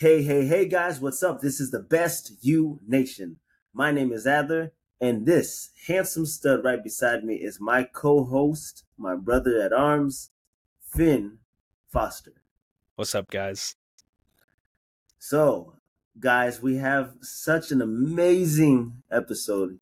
Hey, hey, hey, guys, what's up? This is the Best You Nation. My name is Adler, and this handsome stud right beside me is my co host, my brother at arms, Finn Foster. What's up, guys? So, guys, we have such an amazing episode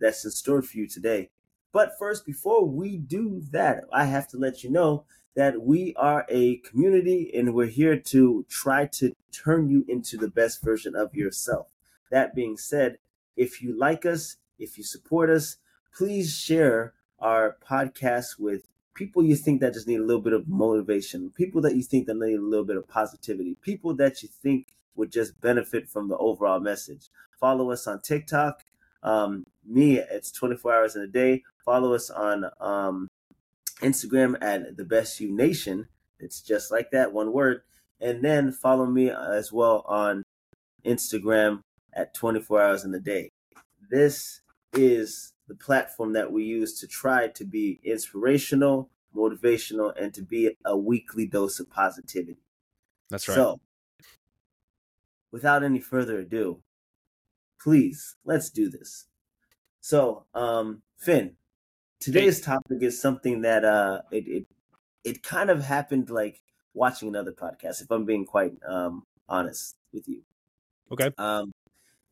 that's in store for you today. But first, before we do that, I have to let you know that we are a community and we're here to try to turn you into the best version of yourself. That being said, if you like us, if you support us, please share our podcast with people you think that just need a little bit of motivation, people that you think that need a little bit of positivity, people that you think would just benefit from the overall message. Follow us on TikTok. Um, me, it's 24 hours in a day. Follow us on um, Instagram at the best you nation. It's just like that, one word. And then follow me as well on Instagram at 24 hours in the day. This is the platform that we use to try to be inspirational, motivational, and to be a weekly dose of positivity. That's right. So, without any further ado, please let's do this. So, um, Finn, today's topic is something that uh it it, it kind of happened like watching another podcast if i'm being quite um honest with you. Okay. Um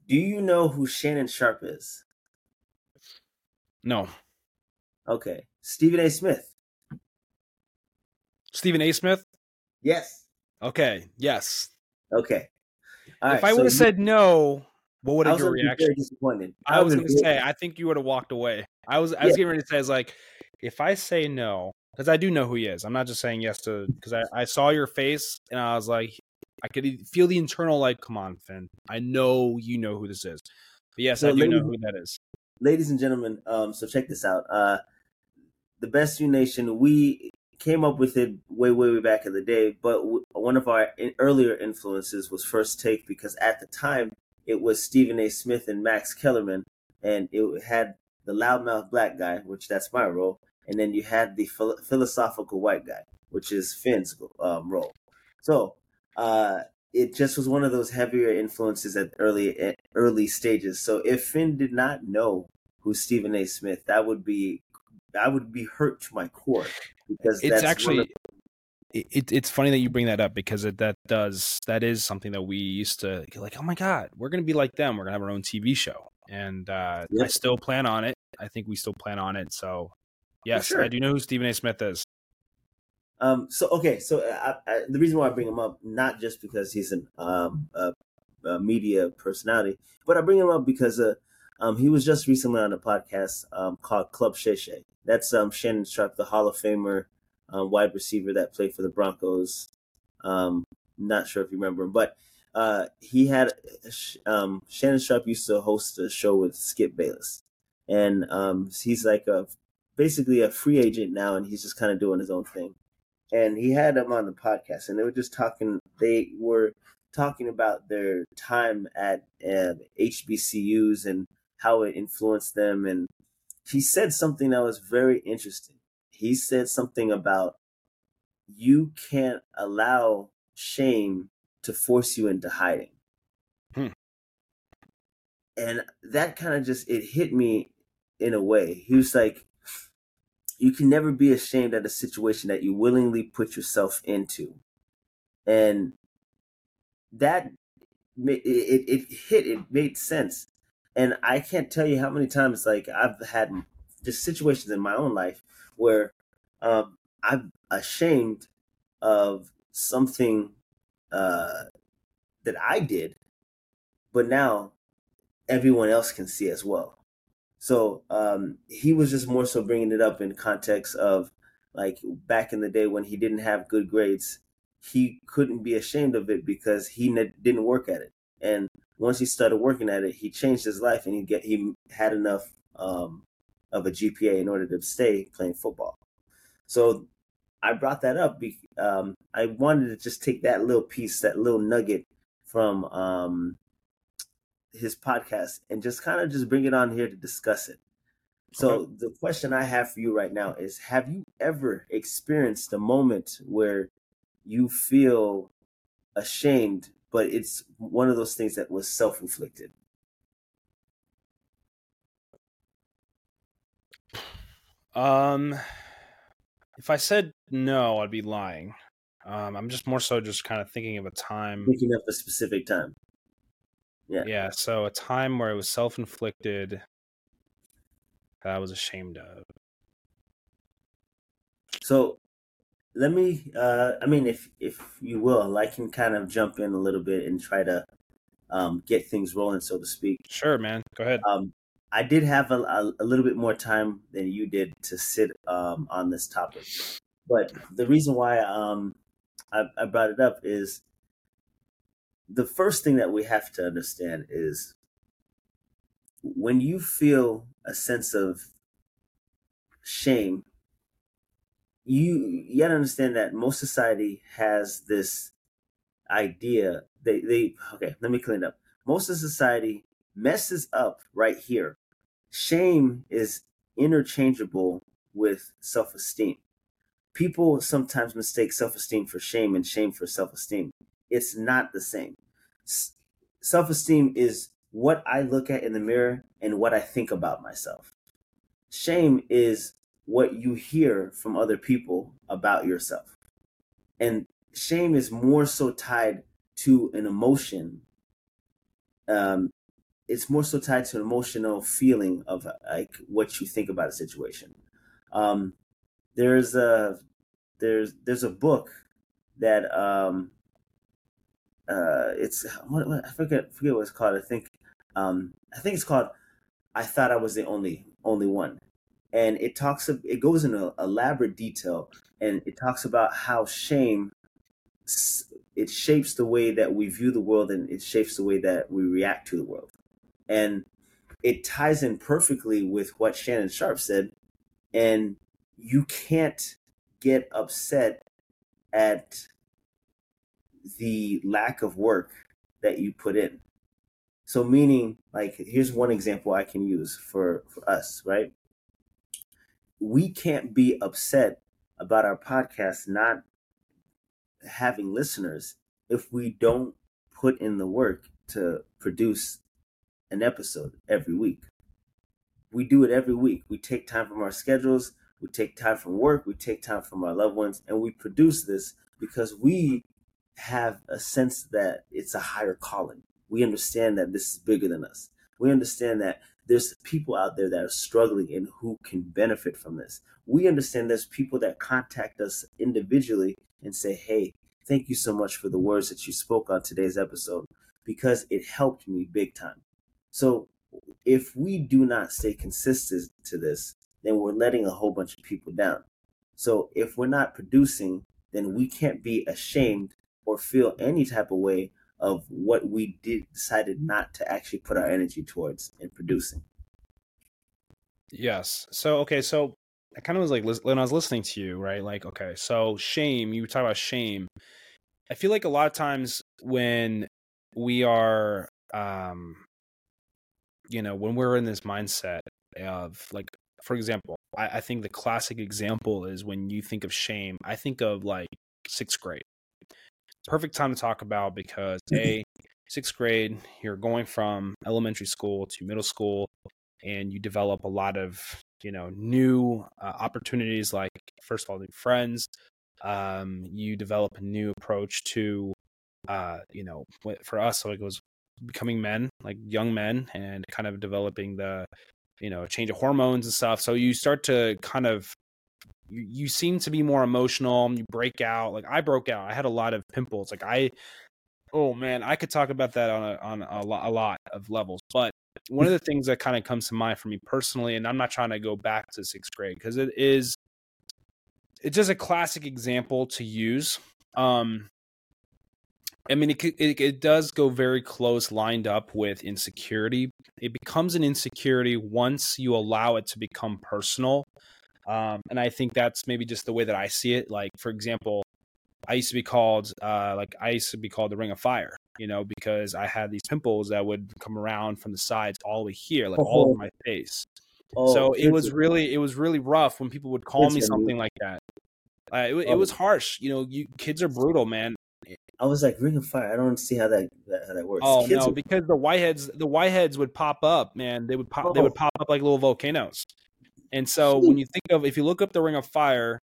do you know who Shannon Sharpe is? No. Okay. Stephen a. Smith. Stephen a. Smith? Yes. Okay. Yes. Okay. If i would have so said no what would have your reaction? Disappointed. I, I was going to say, I think you would have walked away. I was, I was getting ready to say, I was like, if I say no, because I do know who he is. I'm not just saying yes to because I, I saw your face and I was like, I could feel the internal like, come on, Finn. I know you know who this is. But yes, so I do ladies, know who that is. Ladies and gentlemen, um, so check this out. Uh, the Best You Nation, we came up with it way, way, way back in the day. But w- one of our in- earlier influences was First Take because at the time it was Stephen A. Smith and Max Kellerman, and it had the loudmouth black guy, which that's my role, and then you had the phil- philosophical white guy, which is Finn's um, role. So uh, it just was one of those heavier influences at early at early stages. So if Finn did not know who Stephen A. Smith, that would be I would be hurt to my core because it's actually it, it's funny that you bring that up because it, that does that is something that we used to like. Oh my god, we're gonna be like them. We're gonna have our own TV show, and uh, I still plan on it. I think we still plan on it. So yes, sure. I do know who Stephen A. Smith is. Um. So okay. So uh, I, I, the reason why I bring him up, not just because he's an um a, a media personality, but I bring him up because uh, um he was just recently on a podcast um called Club Shay Shay. That's um Shannon Sharpe, the Hall of Famer um, wide receiver that played for the Broncos. Um, not sure if you remember him, but uh, he had um, Shannon Sharpe used to host a show with Skip Bayless, and um, he's like a basically a free agent now, and he's just kind of doing his own thing. And he had him on the podcast, and they were just talking. They were talking about their time at uh, HBCUs and how it influenced them, and he said something that was very interesting he said something about you can't allow shame to force you into hiding. Hmm. And that kind of just it hit me in a way. He was like, you can never be ashamed at a situation that you willingly put yourself into. And that it, it, it hit, it made sense. And I can't tell you how many times like I've had just situations in my own life where um, I'm ashamed of something uh, that I did, but now everyone else can see as well. So um, he was just more so bringing it up in context of like back in the day when he didn't have good grades, he couldn't be ashamed of it because he ne- didn't work at it. And once he started working at it, he changed his life and he get he had enough um, of a GPA in order to stay playing football. So I brought that up. Um, I wanted to just take that little piece, that little nugget from um, his podcast, and just kind of just bring it on here to discuss it. So okay. the question I have for you right now is: Have you ever experienced a moment where you feel ashamed, but it's one of those things that was self Um, if I said no, I'd be lying. Um, I'm just more so just kind of thinking of a time. Thinking of a specific time. Yeah. Yeah. So a time where it was self inflicted that I was ashamed of. So let me uh I mean if if you will, I can kind of jump in a little bit and try to um get things rolling, so to speak. Sure, man. Go ahead. Um I did have a, a, a little bit more time than you did to sit um on this topic. But the reason why um I, I brought it up is the first thing that we have to understand is when you feel a sense of shame, you you gotta understand that most society has this idea. They they okay. Let me clean it up. Most of society messes up right here. Shame is interchangeable with self esteem. People sometimes mistake self esteem for shame and shame for self esteem. It's not the same. Self esteem is what I look at in the mirror and what I think about myself. Shame is what you hear from other people about yourself. And shame is more so tied to an emotion. Um, it's more so tied to an emotional feeling of like what you think about a situation. Um, there's a there's there's a book that um, uh, it's what, what, I forget forget what it's called. I think um, I think it's called I thought I was the only only one, and it talks of, it goes into elaborate detail and it talks about how shame it shapes the way that we view the world and it shapes the way that we react to the world and it ties in perfectly with what Shannon Sharpe said and you can't get upset at the lack of work that you put in. So meaning like here's one example I can use for, for us, right? We can't be upset about our podcast not having listeners if we don't put in the work to produce an episode every week. We do it every week. We take time from our schedules, we take time from work, we take time from our loved ones, and we produce this because we have a sense that it's a higher calling. We understand that this is bigger than us. We understand that there's people out there that are struggling and who can benefit from this. We understand there's people that contact us individually and say, Hey, thank you so much for the words that you spoke on today's episode because it helped me big time. So if we do not stay consistent to this, then we're letting a whole bunch of people down. So if we're not producing, then we can't be ashamed or feel any type of way of what we did decided not to actually put our energy towards in producing. Yes. So okay, so I kind of was like when I was listening to you, right? Like, okay, so shame. You talk about shame. I feel like a lot of times when we are, um, you know, when we're in this mindset of like, for example, I, I think the classic example is when you think of shame. I think of like sixth grade perfect time to talk about because a sixth grade you're going from elementary school to middle school and you develop a lot of you know new uh, opportunities like first of all new friends um, you develop a new approach to uh, you know for us so it was becoming men like young men and kind of developing the you know change of hormones and stuff. So you start to kind of you, you seem to be more emotional you break out. Like i broke out. I had a lot of pimples. Like i oh man i could talk about that on a, on a a lot of levels. But one of the things that kind of comes to mind for me personally and i'm not trying to go back to sixth grade because it is it's just a classic example to use. Um I mean, it, it, it does go very close, lined up with insecurity. It becomes an insecurity once you allow it to become personal. Um, and I think that's maybe just the way that I see it. Like, for example, I used to be called, uh, like, I used to be called the Ring of Fire, you know, because I had these pimples that would come around from the sides all the way here, like oh. all over my face. Oh, so it was really, it was really rough when people would call me something like that. Uh, it, it was harsh. You know, you kids are brutal, man. I was like, Ring of Fire. I don't see how that, how that works. Oh Kids no, are... because the whiteheads the whiteheads would pop up, man. They would pop. Oh. They would oh. pop up like little volcanoes. And so when you think of if you look up the Ring of Fire,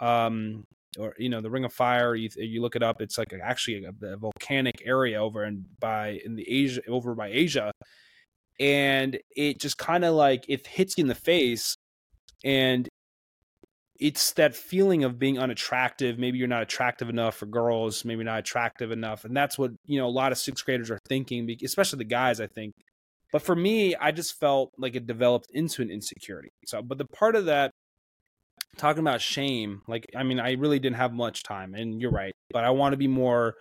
um, or you know the Ring of Fire, you you look it up. It's like actually a, a volcanic area over in by in the Asia over by Asia, and it just kind of like it hits you in the face, and it's that feeling of being unattractive. Maybe you're not attractive enough for girls. Maybe not attractive enough, and that's what you know. A lot of sixth graders are thinking, especially the guys. I think, but for me, I just felt like it developed into an insecurity. So, but the part of that talking about shame, like I mean, I really didn't have much time, and you're right, but I want to be more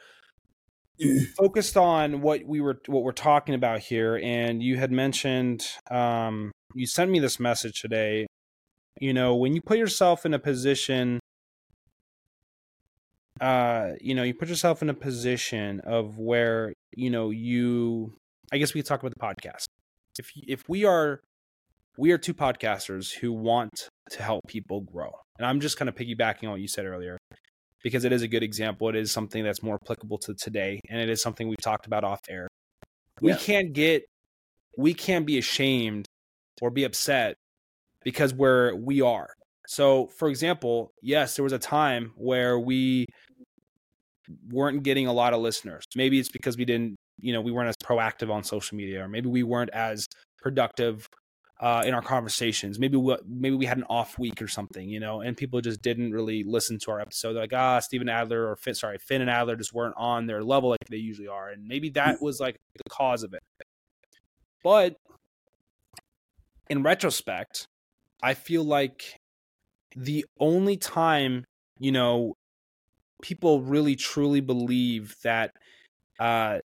focused on what we were what we're talking about here. And you had mentioned, um, you sent me this message today you know when you put yourself in a position uh you know you put yourself in a position of where you know you i guess we could talk about the podcast. If if we are we are two podcasters who want to help people grow. And i'm just kind of piggybacking on what you said earlier because it is a good example. It is something that's more applicable to today and it is something we've talked about off air. We yeah. can't get we can't be ashamed or be upset because where we are. So, for example, yes, there was a time where we weren't getting a lot of listeners. Maybe it's because we didn't, you know, we weren't as proactive on social media, or maybe we weren't as productive uh, in our conversations. Maybe we, maybe we had an off week or something, you know, and people just didn't really listen to our episode. They're like, ah, Steven Adler or Finn, sorry, Finn and Adler just weren't on their level like they usually are, and maybe that mm. was like the cause of it. But in retrospect, I feel like the only time, you know, people really truly believe that uh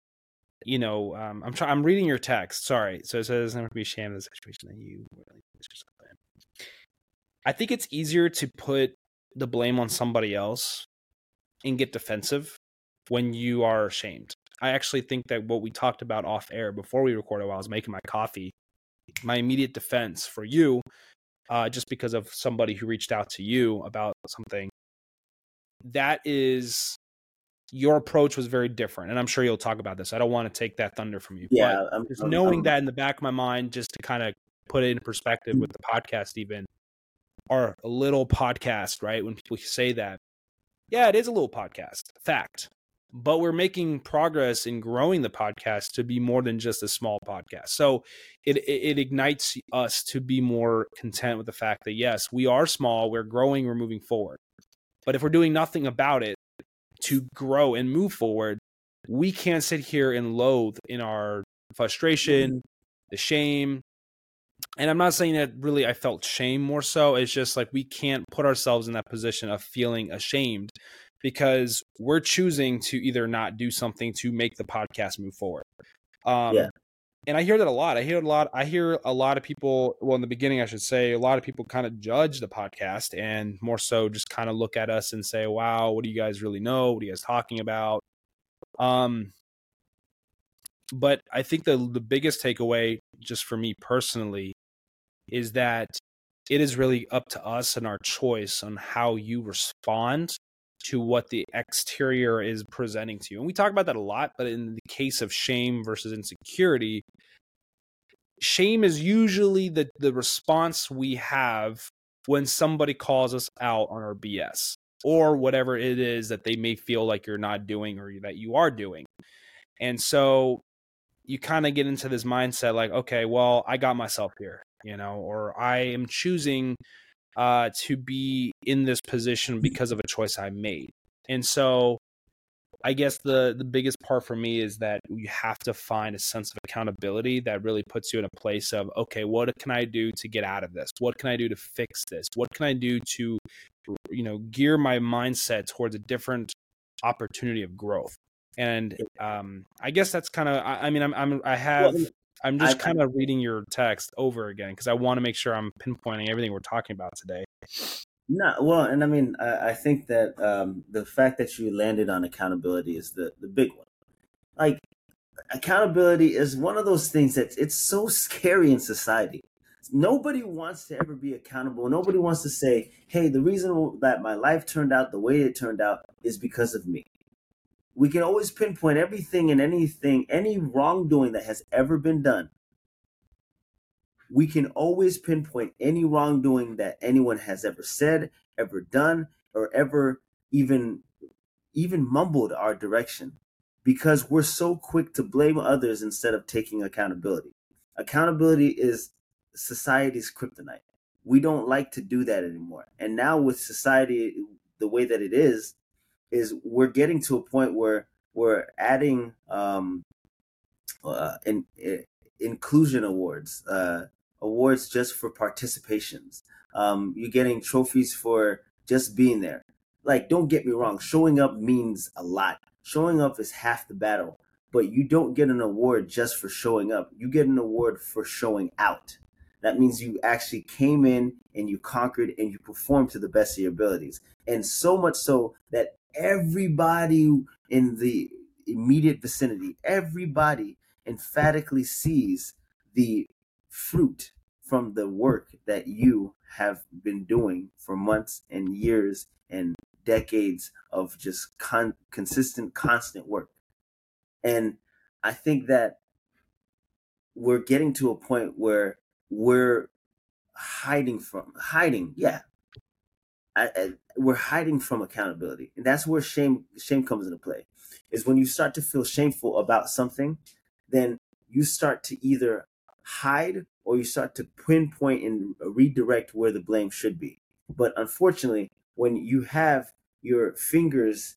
you know, um, I'm trying. I'm reading your text. Sorry. So it says never be ashamed of the situation that you. really I think it's easier to put the blame on somebody else and get defensive when you are ashamed. I actually think that what we talked about off air before we recorded while I was making my coffee, my immediate defense for you uh, just because of somebody who reached out to you about something. That is your approach was very different, and I'm sure you'll talk about this. I don't want to take that thunder from you. Yeah, I'm, just I'm, knowing I'm, that in the back of my mind, just to kind of put it in perspective with the podcast, even our little podcast, right? When people say that, yeah, it is a little podcast, fact but we're making progress in growing the podcast to be more than just a small podcast. So it, it ignites us to be more content with the fact that yes, we are small, we're growing, we're moving forward. But if we're doing nothing about it to grow and move forward, we can't sit here and loathe in our frustration, mm-hmm. the shame. And I'm not saying that really I felt shame more so. It's just like we can't put ourselves in that position of feeling ashamed because we're choosing to either not do something to make the podcast move forward. Um, yeah. And I hear that a lot. I hear a lot. I hear a lot of people. Well, in the beginning, I should say, a lot of people kind of judge the podcast, and more so, just kind of look at us and say, "Wow, what do you guys really know? What are you guys talking about?" Um, but I think the the biggest takeaway, just for me personally, is that it is really up to us and our choice on how you respond to what the exterior is presenting to you. And we talk about that a lot, but in the case of shame versus insecurity, shame is usually the, the response we have when somebody calls us out on our BS or whatever it is that they may feel like you're not doing or that you are doing. And so you kind of get into this mindset like, okay, well, I got myself here, you know, or I am choosing uh, to be in this position because of a choice I made. And so I guess the the biggest part for me is that you have to find a sense of accountability that really puts you in a place of okay, what can I do to get out of this? What can I do to fix this? What can I do to you know gear my mindset towards a different opportunity of growth? And um, I guess that's kind of I, I, mean I'm, I'm I have well, I'm just kind of reading your text over again because I want to make sure I'm pinpointing everything we're talking about today. No, well, and I mean, I, I think that um, the fact that you landed on accountability is the the big one. Like, accountability is one of those things that it's so scary in society. Nobody wants to ever be accountable. Nobody wants to say, "Hey, the reason that my life turned out the way it turned out is because of me." We can always pinpoint everything and anything, any wrongdoing that has ever been done. We can always pinpoint any wrongdoing that anyone has ever said, ever done, or ever even even mumbled our direction because we're so quick to blame others instead of taking accountability. Accountability is society's kryptonite. We don't like to do that anymore. And now with society the way that it is, is we're getting to a point where we're adding um, uh, in, in, inclusion awards, uh, awards just for participations. Um, you're getting trophies for just being there. Like, don't get me wrong, showing up means a lot. Showing up is half the battle, but you don't get an award just for showing up. You get an award for showing out. That means you actually came in and you conquered and you performed to the best of your abilities. And so much so that everybody in the immediate vicinity, everybody emphatically sees the fruit from the work that you have been doing for months and years and decades of just con- consistent, constant work. And I think that we're getting to a point where we're hiding from hiding yeah I, I, we're hiding from accountability and that's where shame shame comes into play is when you start to feel shameful about something then you start to either hide or you start to pinpoint and redirect where the blame should be. But unfortunately when you have your fingers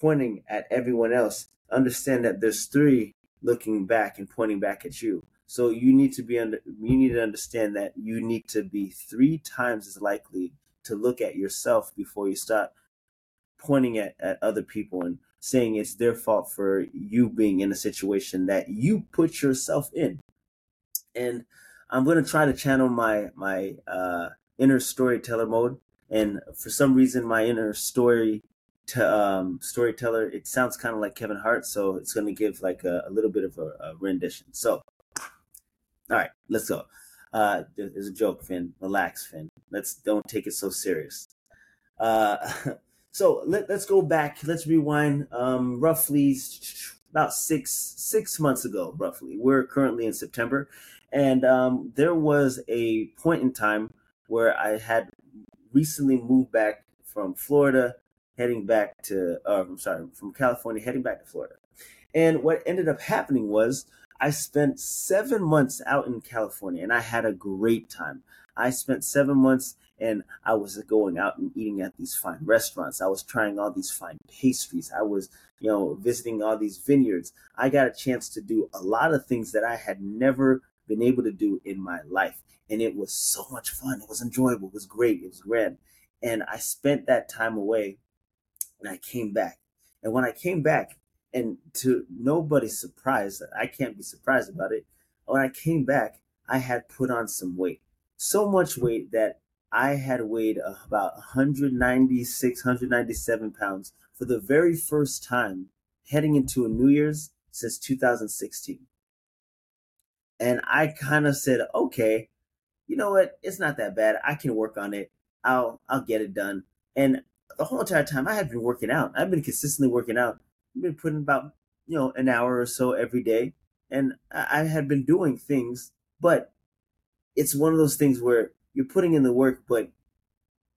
pointing at everyone else understand that there's three looking back and pointing back at you. So you need to be under you need to understand that you need to be three times as likely to look at yourself before you start pointing at, at other people and saying it's their fault for you being in a situation that you put yourself in. And I'm gonna try to channel my my uh, inner storyteller mode. And for some reason, my inner story to um, storyteller it sounds kind of like Kevin Hart, so it's gonna give like a, a little bit of a, a rendition. So all right, let's go. Uh, there's a joke, Finn. Relax, Finn. Let's don't take it so serious. Uh, so let, us go back. Let's rewind. Um, roughly about six six months ago, roughly. We're currently in September, and um, there was a point in time where I had recently moved back from Florida, heading back to. Uh, I'm sorry, from California, heading back to Florida. And what ended up happening was I spent seven months out in California and I had a great time. I spent seven months and I was going out and eating at these fine restaurants. I was trying all these fine pastries. I was, you know, visiting all these vineyards. I got a chance to do a lot of things that I had never been able to do in my life. And it was so much fun. It was enjoyable. It was great. It was grand. And I spent that time away and I came back. And when I came back, and to nobody's surprise, I can't be surprised about it. When I came back, I had put on some weight. So much weight that I had weighed about 196, 197 pounds for the very first time heading into a New Year's since 2016. And I kind of said, okay, you know what? It's not that bad. I can work on it. I'll I'll get it done. And the whole entire time I had been working out. I've been consistently working out been putting about you know an hour or so every day, and I had been doing things, but it's one of those things where you're putting in the work, but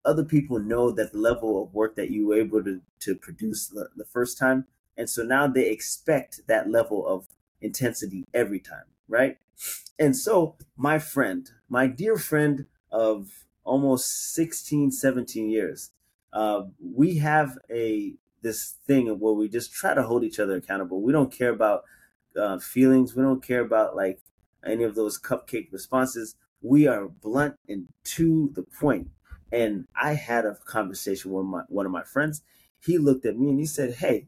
other people know that the level of work that you were able to, to produce the, the first time. And so now they expect that level of intensity every time, right? And so my friend, my dear friend of almost 16, 17 years, uh, we have a this thing of where we just try to hold each other accountable. We don't care about uh, feelings. We don't care about like any of those cupcake responses. We are blunt and to the point. And I had a conversation with my one of my friends. He looked at me and he said, "Hey,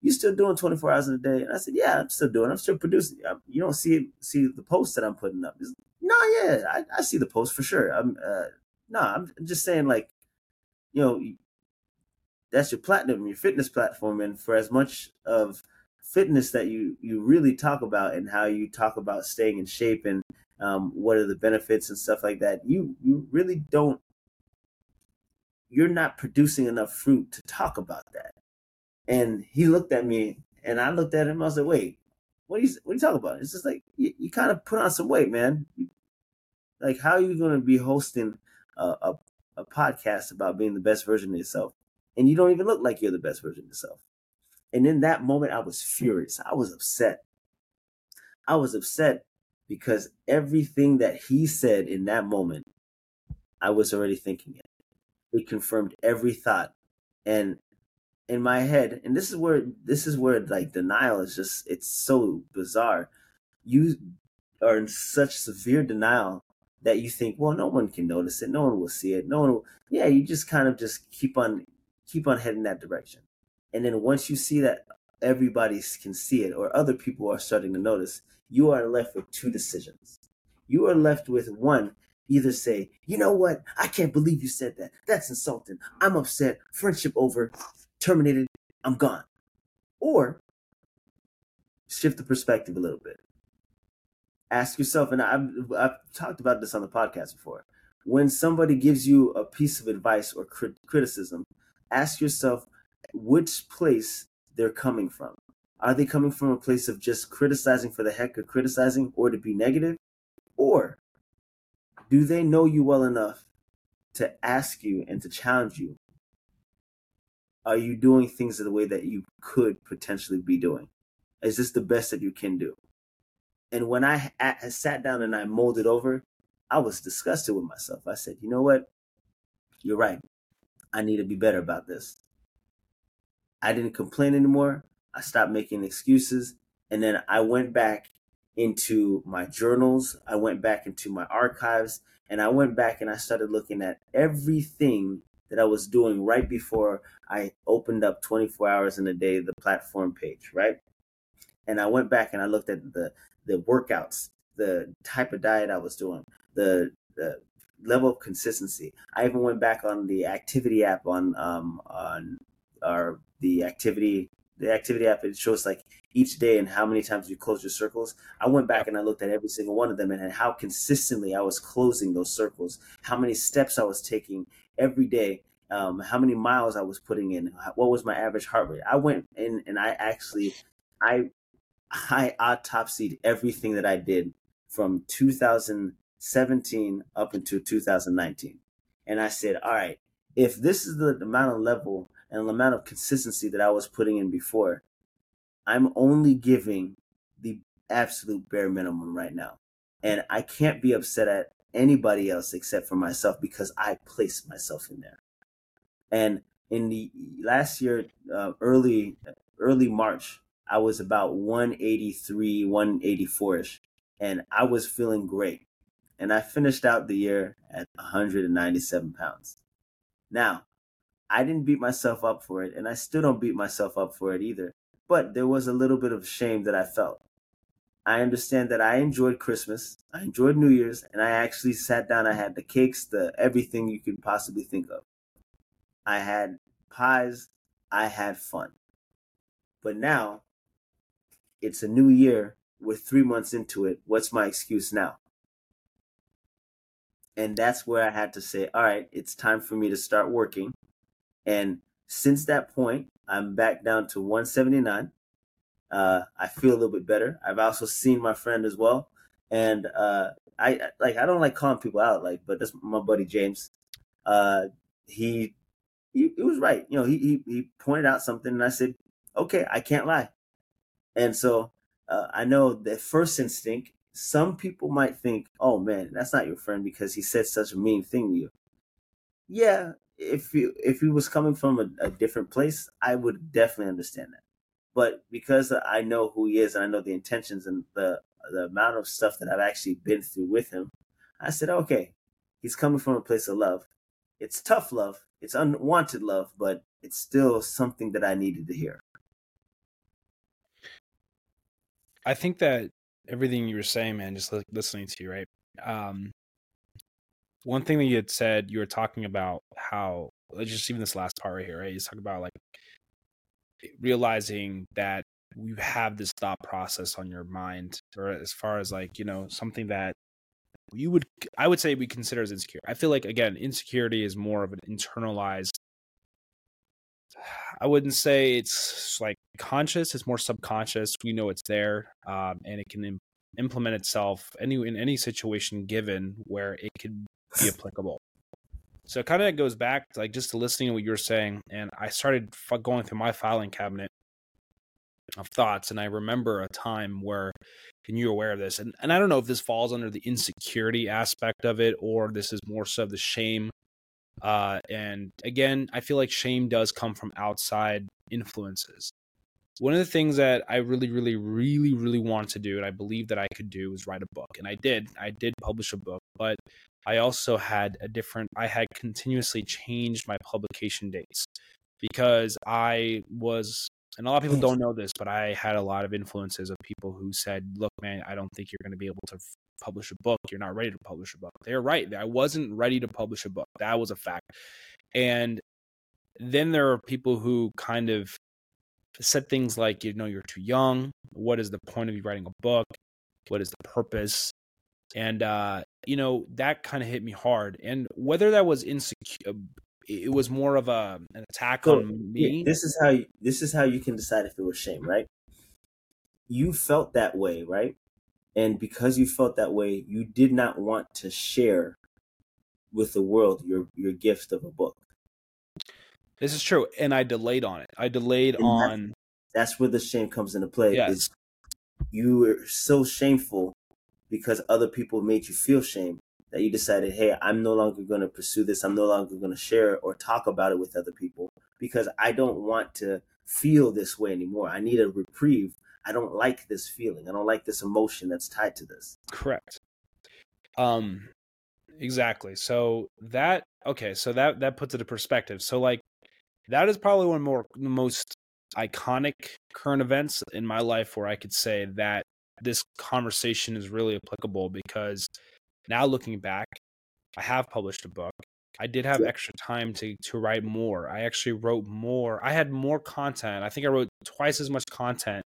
you still doing 24 hours in a day?" And I said, "Yeah, I'm still doing. I'm still producing. You don't see see the post that I'm putting up." No, yeah, I, I see the post for sure. I'm uh, no, I'm just saying like, you know, that's your platinum, your fitness platform. And for as much of fitness that you you really talk about and how you talk about staying in shape and um, what are the benefits and stuff like that, you you really don't. You're not producing enough fruit to talk about that. And he looked at me, and I looked at him. I was like, "Wait, what are you what are you talking about?" It's just like you, you kind of put on some weight, man. Like, how are you going to be hosting a, a a podcast about being the best version of yourself, and you don't even look like you're the best version of yourself? And in that moment, I was furious. I was upset. I was upset because everything that he said in that moment, I was already thinking it. It confirmed every thought. And in my head, and this is where this is where like denial is just it's so bizarre. You are in such severe denial that you think, well, no one can notice it, no one will see it, no one will yeah, you just kind of just keep on keep on heading that direction. And then once you see that everybody can see it or other people are starting to notice, you are left with two decisions. You are left with one, either say, you know what, I can't believe you said that. That's insulting. I'm upset. Friendship over. Terminated. I'm gone. Or shift the perspective a little bit. Ask yourself, and I've, I've talked about this on the podcast before. When somebody gives you a piece of advice or crit- criticism, ask yourself which place they're coming from. Are they coming from a place of just criticizing for the heck of criticizing or to be negative? Or do they know you well enough to ask you and to challenge you? Are you doing things in the way that you could potentially be doing? Is this the best that you can do? And when I, I sat down and I molded over, I was disgusted with myself. I said, you know what? You're right. I need to be better about this. I didn't complain anymore. I stopped making excuses. And then I went back into my journals. I went back into my archives and I went back and I started looking at everything that I was doing right before I opened up 24 hours in a day, the platform page, right? And I went back and I looked at the, the workouts, the type of diet I was doing, the, the level of consistency. I even went back on the activity app on, um, on our, the activity the activity app it shows like each day and how many times you close your circles i went back and i looked at every single one of them and how consistently i was closing those circles how many steps i was taking every day um, how many miles i was putting in what was my average heart rate i went in and i actually i i autopsied everything that i did from 2017 up until 2019 and i said all right if this is the amount of level and the amount of consistency that I was putting in before, I'm only giving the absolute bare minimum right now. And I can't be upset at anybody else except for myself because I placed myself in there. And in the last year, uh, early early March, I was about 183, 184 ish, and I was feeling great. And I finished out the year at 197 pounds. Now, I didn't beat myself up for it, and I still don't beat myself up for it either. But there was a little bit of shame that I felt. I understand that I enjoyed Christmas, I enjoyed New Year's, and I actually sat down. I had the cakes, the everything you could possibly think of. I had pies, I had fun. But now it's a new year. We're three months into it. What's my excuse now? And that's where I had to say, all right, it's time for me to start working and since that point, I'm back down to 179. Uh, I feel a little bit better. I've also seen my friend as well, and uh, I like I don't like calling people out, like, but that's my buddy James. Uh, he, he, he was right. You know, he, he he pointed out something, and I said, okay, I can't lie. And so uh, I know the first instinct. Some people might think, oh man, that's not your friend because he said such a mean thing to you. Yeah, if he if he was coming from a, a, different place, I would definitely understand that. But because I know who he is and I know the intentions and the the amount of stuff that I've actually been through with him, I said, okay, he's coming from a place of love. It's tough love, it's unwanted love, but it's still something that I needed to hear. I think that everything you were saying, man, just listening to you, right? Um, one thing that you had said, you were talking about how just even this last part right here, right? You talk about like realizing that you have this thought process on your mind, or as far as like you know something that you would, I would say, we consider as insecure. I feel like again, insecurity is more of an internalized. I wouldn't say it's like conscious. It's more subconscious. We know it's there, um, and it can Im- implement itself any in any situation given where it could be applicable. So it kind of goes back, to, like just to listening to what you were saying, and I started going through my filing cabinet of thoughts, and I remember a time where, and you're aware of this, and and I don't know if this falls under the insecurity aspect of it, or this is more so the shame uh, and again, I feel like shame does come from outside influences. One of the things that I really, really, really, really wanted to do, and I believe that I could do, was write a book. And I did. I did publish a book, but I also had a different, I had continuously changed my publication dates because I was, and a lot of people don't know this, but I had a lot of influences of people who said, look, man, I don't think you're going to be able to publish a book. You're not ready to publish a book. They're right. I wasn't ready to publish a book. That was a fact. And then there are people who kind of said things like, you know, you're too young. What is the point of you writing a book? What is the purpose? And uh, you know, that kind of hit me hard. And whether that was insecure it was more of a an attack so, on me. This is how you, this is how you can decide if it was shame, right? You felt that way, right? And because you felt that way, you did not want to share with the world your your gift of a book. This is true, and I delayed on it. I delayed and on. That's, that's, where the shame comes into play. Yes. Is you were so shameful because other people made you feel shame that you decided, hey, I'm no longer going to pursue this. I'm no longer going to share or talk about it with other people because I don't want to feel this way anymore. I need a reprieve I don't like this feeling. I don't like this emotion that's tied to this. Correct. Um exactly. So that okay, so that that puts it in perspective. So like that is probably one of more the most iconic current events in my life where I could say that this conversation is really applicable because now looking back, I have published a book. I did have extra time to to write more. I actually wrote more. I had more content. I think I wrote twice as much content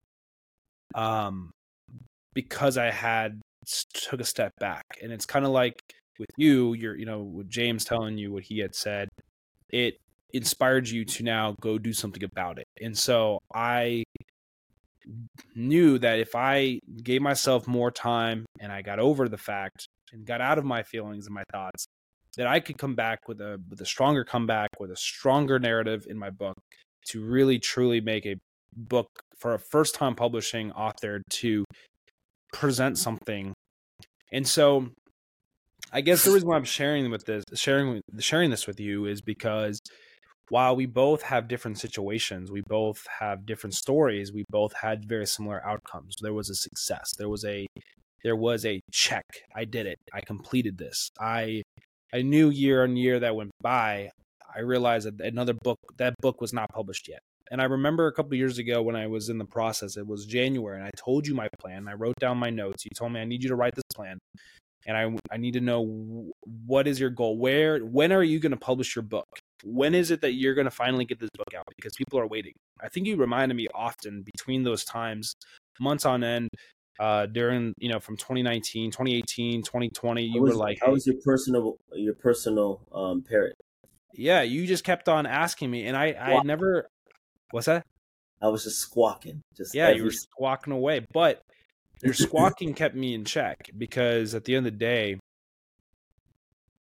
um, because I had took a step back. And it's kind of like with you, you're, you know, with James telling you what he had said, it inspired you to now go do something about it. And so I knew that if I gave myself more time and I got over the fact and got out of my feelings and my thoughts, that I could come back with a with a stronger comeback, with a stronger narrative in my book to really truly make a book for a first time publishing author to present mm-hmm. something. And so I guess the reason why I'm sharing with this sharing sharing this with you is because while we both have different situations, we both have different stories, we both had very similar outcomes. There was a success. There was a there was a check. I did it. I completed this. I I knew year on year that went by, I realized that another book that book was not published yet. And I remember a couple years ago when I was in the process, it was January, and I told you my plan. I wrote down my notes. You told me I need you to write this plan, and I I need to know what is your goal. Where when are you going to publish your book? When is it that you're going to finally get this book out? Because people are waiting. I think you reminded me often between those times, months on end, uh during you know from 2019 2018 2020 you was, were like how was your personal your personal um parrot yeah you just kept on asking me and i i never What's that? I was just squawking. Just yeah, every... you were squawking away, but your squawking kept me in check because at the end of the day,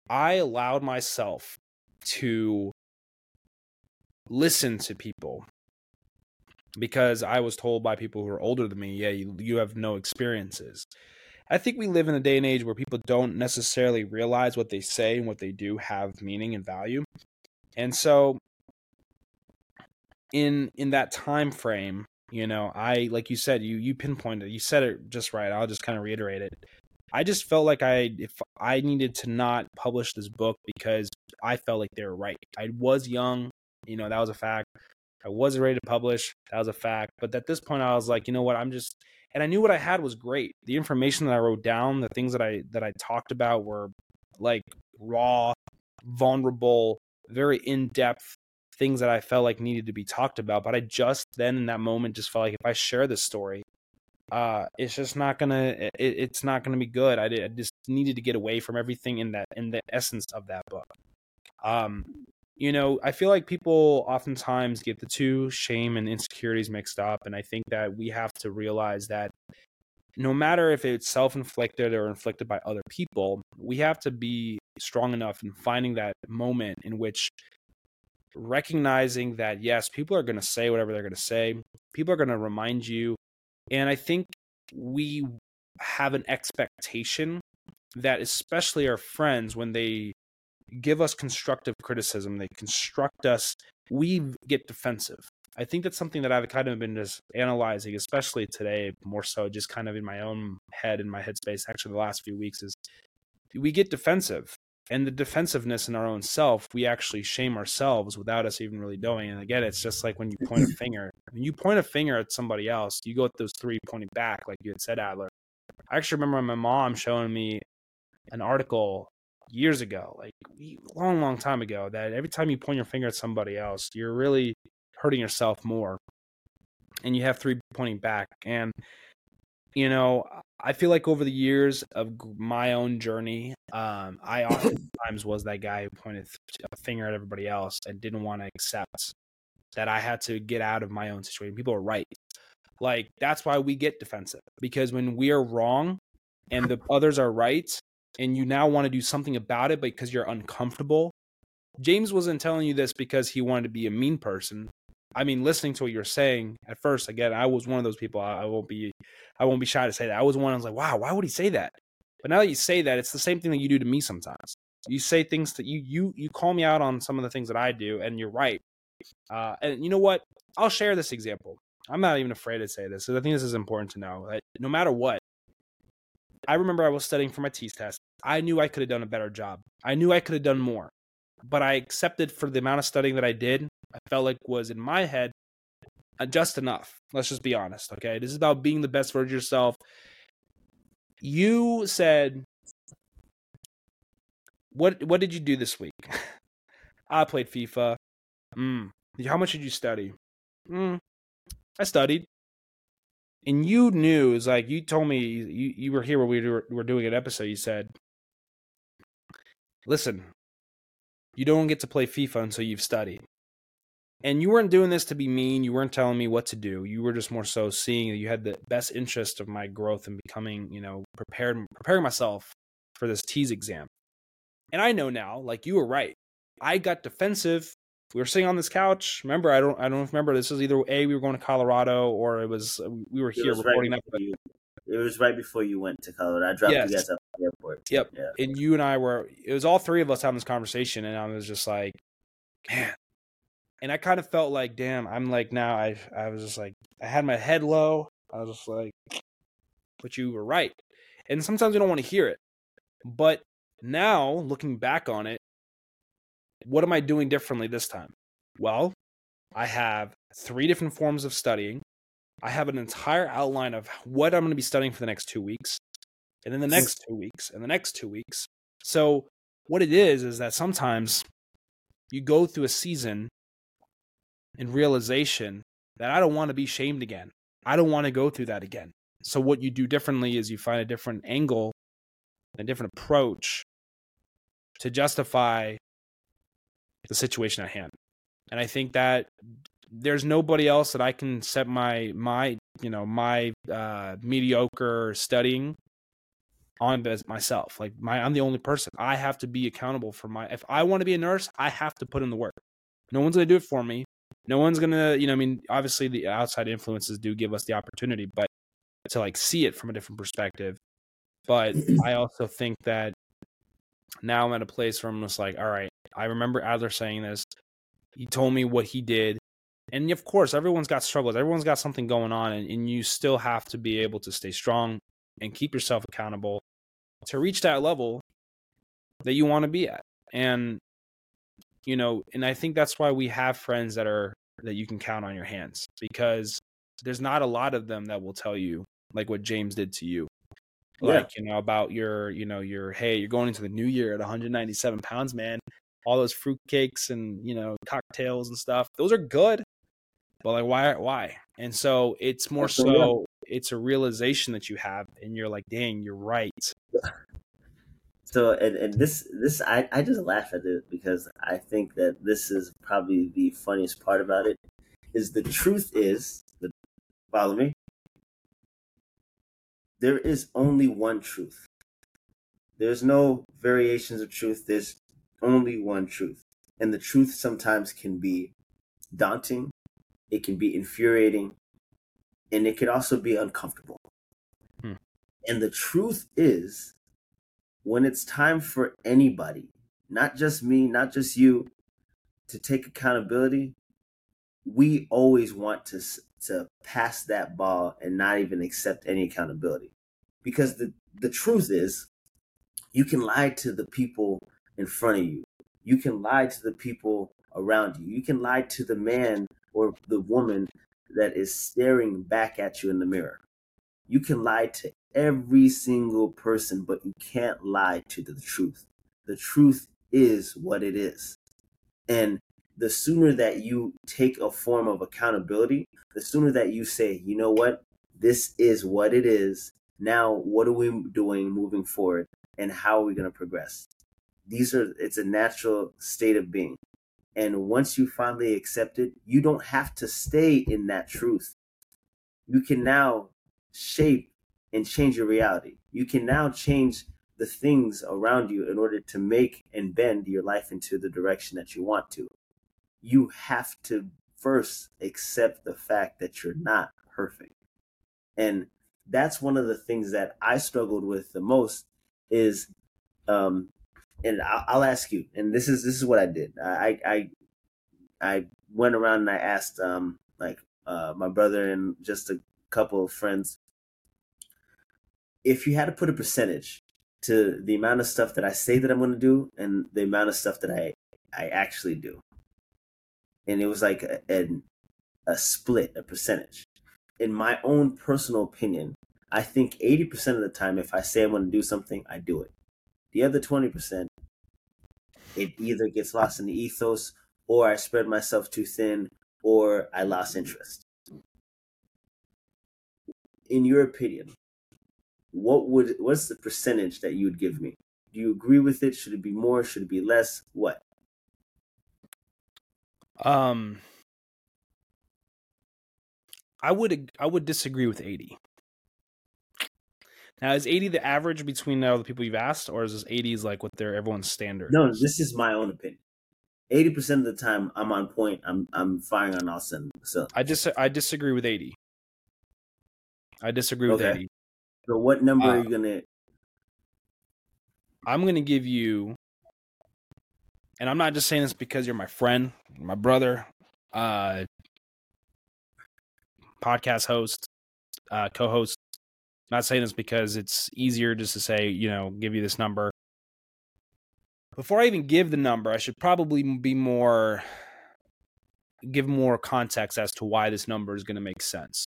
I allowed myself to listen to people because I was told by people who are older than me, yeah, you, you have no experiences. I think we live in a day and age where people don't necessarily realize what they say and what they do have meaning and value. And so in in that time frame you know i like you said you you pinpointed you said it just right i'll just kind of reiterate it. I just felt like i if i needed to not publish this book because i felt like they were right. I was young you know that was a fact. I wasn't ready to publish that was a fact but at this point i was like you know what? I'm just and i knew what i had was great. The information that i wrote down the things that i that i talked about were like raw vulnerable very in-depth things that I felt like needed to be talked about. But I just then in that moment just felt like if I share this story, uh, it's just not gonna it, it's not gonna be good. I, did, I just needed to get away from everything in that in the essence of that book. Um, you know, I feel like people oftentimes get the two shame and insecurities mixed up. And I think that we have to realize that no matter if it's self inflicted or inflicted by other people, we have to be strong enough in finding that moment in which recognizing that, yes, people are going to say whatever they're going to say, people are going to remind you. And I think we have an expectation that, especially our friends, when they give us constructive criticism, they construct us, we get defensive. I think that's something that I've kind of been just analyzing, especially today, more so just kind of in my own head, in my headspace, actually, the last few weeks, is we get defensive. And the defensiveness in our own self, we actually shame ourselves without us even really knowing. And again, it's just like when you point a finger. When you point a finger at somebody else, you go at those three pointing back, like you had said, Adler. I actually remember my mom showing me an article years ago, like long, long time ago, that every time you point your finger at somebody else, you're really hurting yourself more. And you have three pointing back. And, you know, I feel like over the years of my own journey, um, I oftentimes was that guy who pointed a finger at everybody else and didn't want to accept that I had to get out of my own situation. People are right. Like, that's why we get defensive because when we are wrong and the others are right, and you now want to do something about it because you're uncomfortable. James wasn't telling you this because he wanted to be a mean person. I mean, listening to what you're saying at first, again, I was one of those people. I, I won't be, I won't be shy to say that. I was one. I was like, wow, why would he say that? But now that you say that, it's the same thing that you do to me sometimes. You say things that you you you call me out on some of the things that I do, and you're right. Uh, and you know what? I'll share this example. I'm not even afraid to say this. Because I think this is important to know. That no matter what, I remember I was studying for my TEAS test. I knew I could have done a better job. I knew I could have done more. But I accepted for the amount of studying that I did, I felt like was in my head uh, just enough. Let's just be honest, okay? This is about being the best version of yourself. You said what what did you do this week? I played FIFA. Mm. How much did you study? Mm. I studied and you knew it's like you told me you, you were here when we were, were doing an episode you said listen you don't get to play fifa until you've studied and you weren't doing this to be mean you weren't telling me what to do you were just more so seeing that you had the best interest of my growth and becoming you know prepared preparing myself for this TEAS exam and i know now like you were right i got defensive we were sitting on this couch. Remember, I don't, I don't remember. This was either a we were going to Colorado or it was uh, we were here recording right. You, it was right before you went to Colorado. I dropped yes. you guys at the airport. Yep. Yeah. And you and I were. It was all three of us having this conversation, and I was just like, man. And I kind of felt like, damn. I'm like now. I I was just like, I had my head low. I was just like, but you were right. And sometimes we don't want to hear it, but now looking back on it what am I doing differently this time? Well, I have three different forms of studying. I have an entire outline of what I'm going to be studying for the next two weeks, and then the next two weeks, and the next two weeks. So, what it is, is that sometimes you go through a season in realization that I don't want to be shamed again. I don't want to go through that again. So, what you do differently is you find a different angle, a different approach to justify the situation at hand. And I think that there's nobody else that I can set my my you know my uh, mediocre studying on as myself. Like my I'm the only person. I have to be accountable for my. If I want to be a nurse, I have to put in the work. No one's gonna do it for me. No one's gonna you know I mean obviously the outside influences do give us the opportunity, but to like see it from a different perspective. But I also think that now I'm at a place where I'm just like, all right, I remember Adler saying this. He told me what he did. And of course, everyone's got struggles. Everyone's got something going on. And, and you still have to be able to stay strong and keep yourself accountable to reach that level that you want to be at. And, you know, and I think that's why we have friends that are, that you can count on your hands because there's not a lot of them that will tell you like what James did to you. Like yeah. you know about your you know your hey you're going into the new year at 197 pounds man. All those fruit cakes and you know cocktails and stuff. Those are good but like why why? And so it's more so it's a realization that you have and you're like dang you're right So and, and this this I, I just laugh at it because I think that this is probably the funniest part about it is the truth is the follow me. There is only one truth. There's no variations of truth. There's only one truth. And the truth sometimes can be daunting, it can be infuriating, and it can also be uncomfortable. Hmm. And the truth is, when it's time for anybody, not just me, not just you, to take accountability, we always want to to pass that ball and not even accept any accountability. Because the the truth is, you can lie to the people in front of you. You can lie to the people around you. You can lie to the man or the woman that is staring back at you in the mirror. You can lie to every single person, but you can't lie to the truth. The truth is what it is. And the sooner that you take a form of accountability, the sooner that you say, you know what, this is what it is. Now, what are we doing moving forward? And how are we going to progress? These are, it's a natural state of being. And once you finally accept it, you don't have to stay in that truth. You can now shape and change your reality. You can now change the things around you in order to make and bend your life into the direction that you want to. You have to first accept the fact that you're not perfect. And that's one of the things that I struggled with the most is um, and I'll, ask you, and this is this is what I did. I I I went around and I asked um like uh my brother and just a couple of friends if you had to put a percentage to the amount of stuff that I say that I'm going to do and the amount of stuff that I I actually do, and it was like a, a, a split, a percentage. In my own personal opinion, I think 80% of the time, if I say I'm going to do something, I do it. The other 20%, it either gets lost in the ethos or I spread myself too thin or I lost interest. In your opinion, what would what's the percentage that you would give me? Do you agree with it? Should it be more? Should it be less? What? Um I would I would disagree with 80. Now, is 80 the average between all the people you've asked, or is this 80 is like what they're everyone's standard? No, this is my own opinion. 80% of the time, I'm on point. I'm I'm firing on all cylinders. So I just I disagree with 80. I disagree with okay. 80. So what number uh, are you gonna? I'm gonna give you, and I'm not just saying this because you're my friend, my brother, uh, podcast host, uh, co-host not saying this because it's easier just to say, you know, give you this number. Before I even give the number, I should probably be more give more context as to why this number is going to make sense.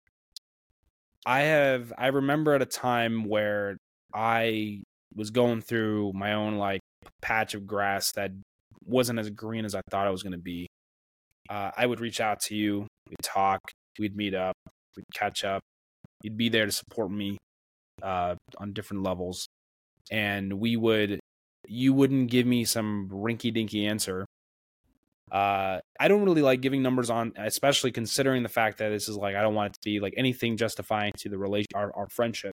I have I remember at a time where I was going through my own like patch of grass that wasn't as green as I thought it was going to be. Uh, I would reach out to you, we'd talk, we'd meet up, we'd catch up. You'd be there to support me uh, on different levels, and we would you wouldn't give me some rinky dinky answer. Uh, I don't really like giving numbers on, especially considering the fact that this is like I don't want it to be like anything justifying to the relation our, our friendship.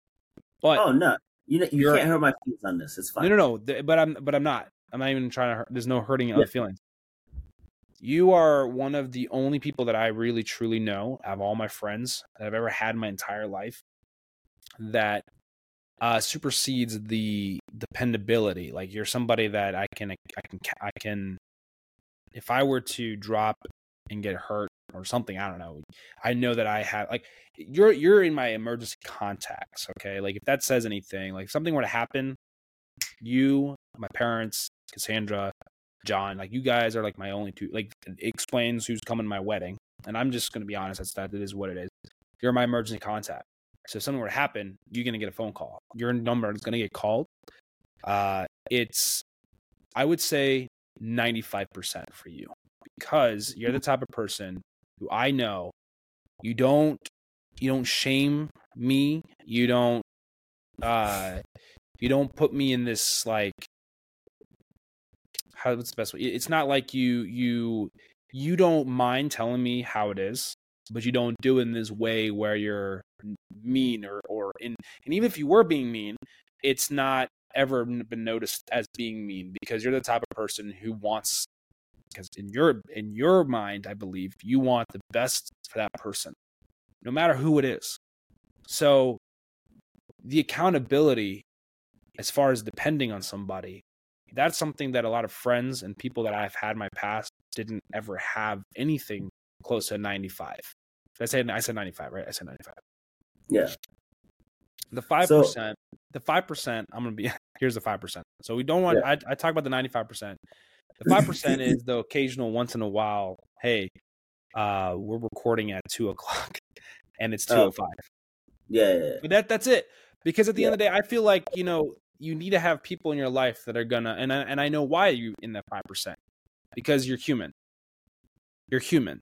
But oh no, you know, you can't hurt my feelings on this. It's fine. No, no, no. But I'm but I'm not. I'm not even trying to. Hurt. There's no hurting yeah. of feelings. You are one of the only people that I really truly know, of all my friends that I've ever had in my entire life, that uh, supersedes the dependability. Like you're somebody that I can, I can, I can. If I were to drop and get hurt or something, I don't know. I know that I have like you're you're in my emergency contacts. Okay, like if that says anything, like if something were to happen, you, my parents, Cassandra, John, like you guys are like my only two. Like explains who's coming to my wedding, and I'm just gonna be honest. That's that. It is what it is. You're my emergency contact. So if something were to happen, you're gonna get a phone call. Your number is gonna get called. Uh, it's I would say 95% for you because you're the type of person who I know you don't you don't shame me. You don't uh you don't put me in this like how what's the best way? It's not like you you you don't mind telling me how it is, but you don't do it in this way where you're mean or or in and even if you were being mean, it's not ever been noticed as being mean because you're the type of person who wants because in your in your mind, I believe you want the best for that person, no matter who it is. So the accountability as far as depending on somebody that's something that a lot of friends and people that I've had in my past didn't ever have anything close to 95. I said I said 95, right? I said 95. Yeah. The 5%, so, the 5%, I'm going to be here's the 5%. So we don't want yeah. I, I talk about the 95%. The 5% is the occasional once in a while, hey, uh, we're recording at two o'clock and it's 205. Oh. Yeah, yeah, yeah. But that that's it. Because at the yeah. end of the day, I feel like, you know, you need to have people in your life that are gonna and I, and I know why you in that five percent because you're human. You're human,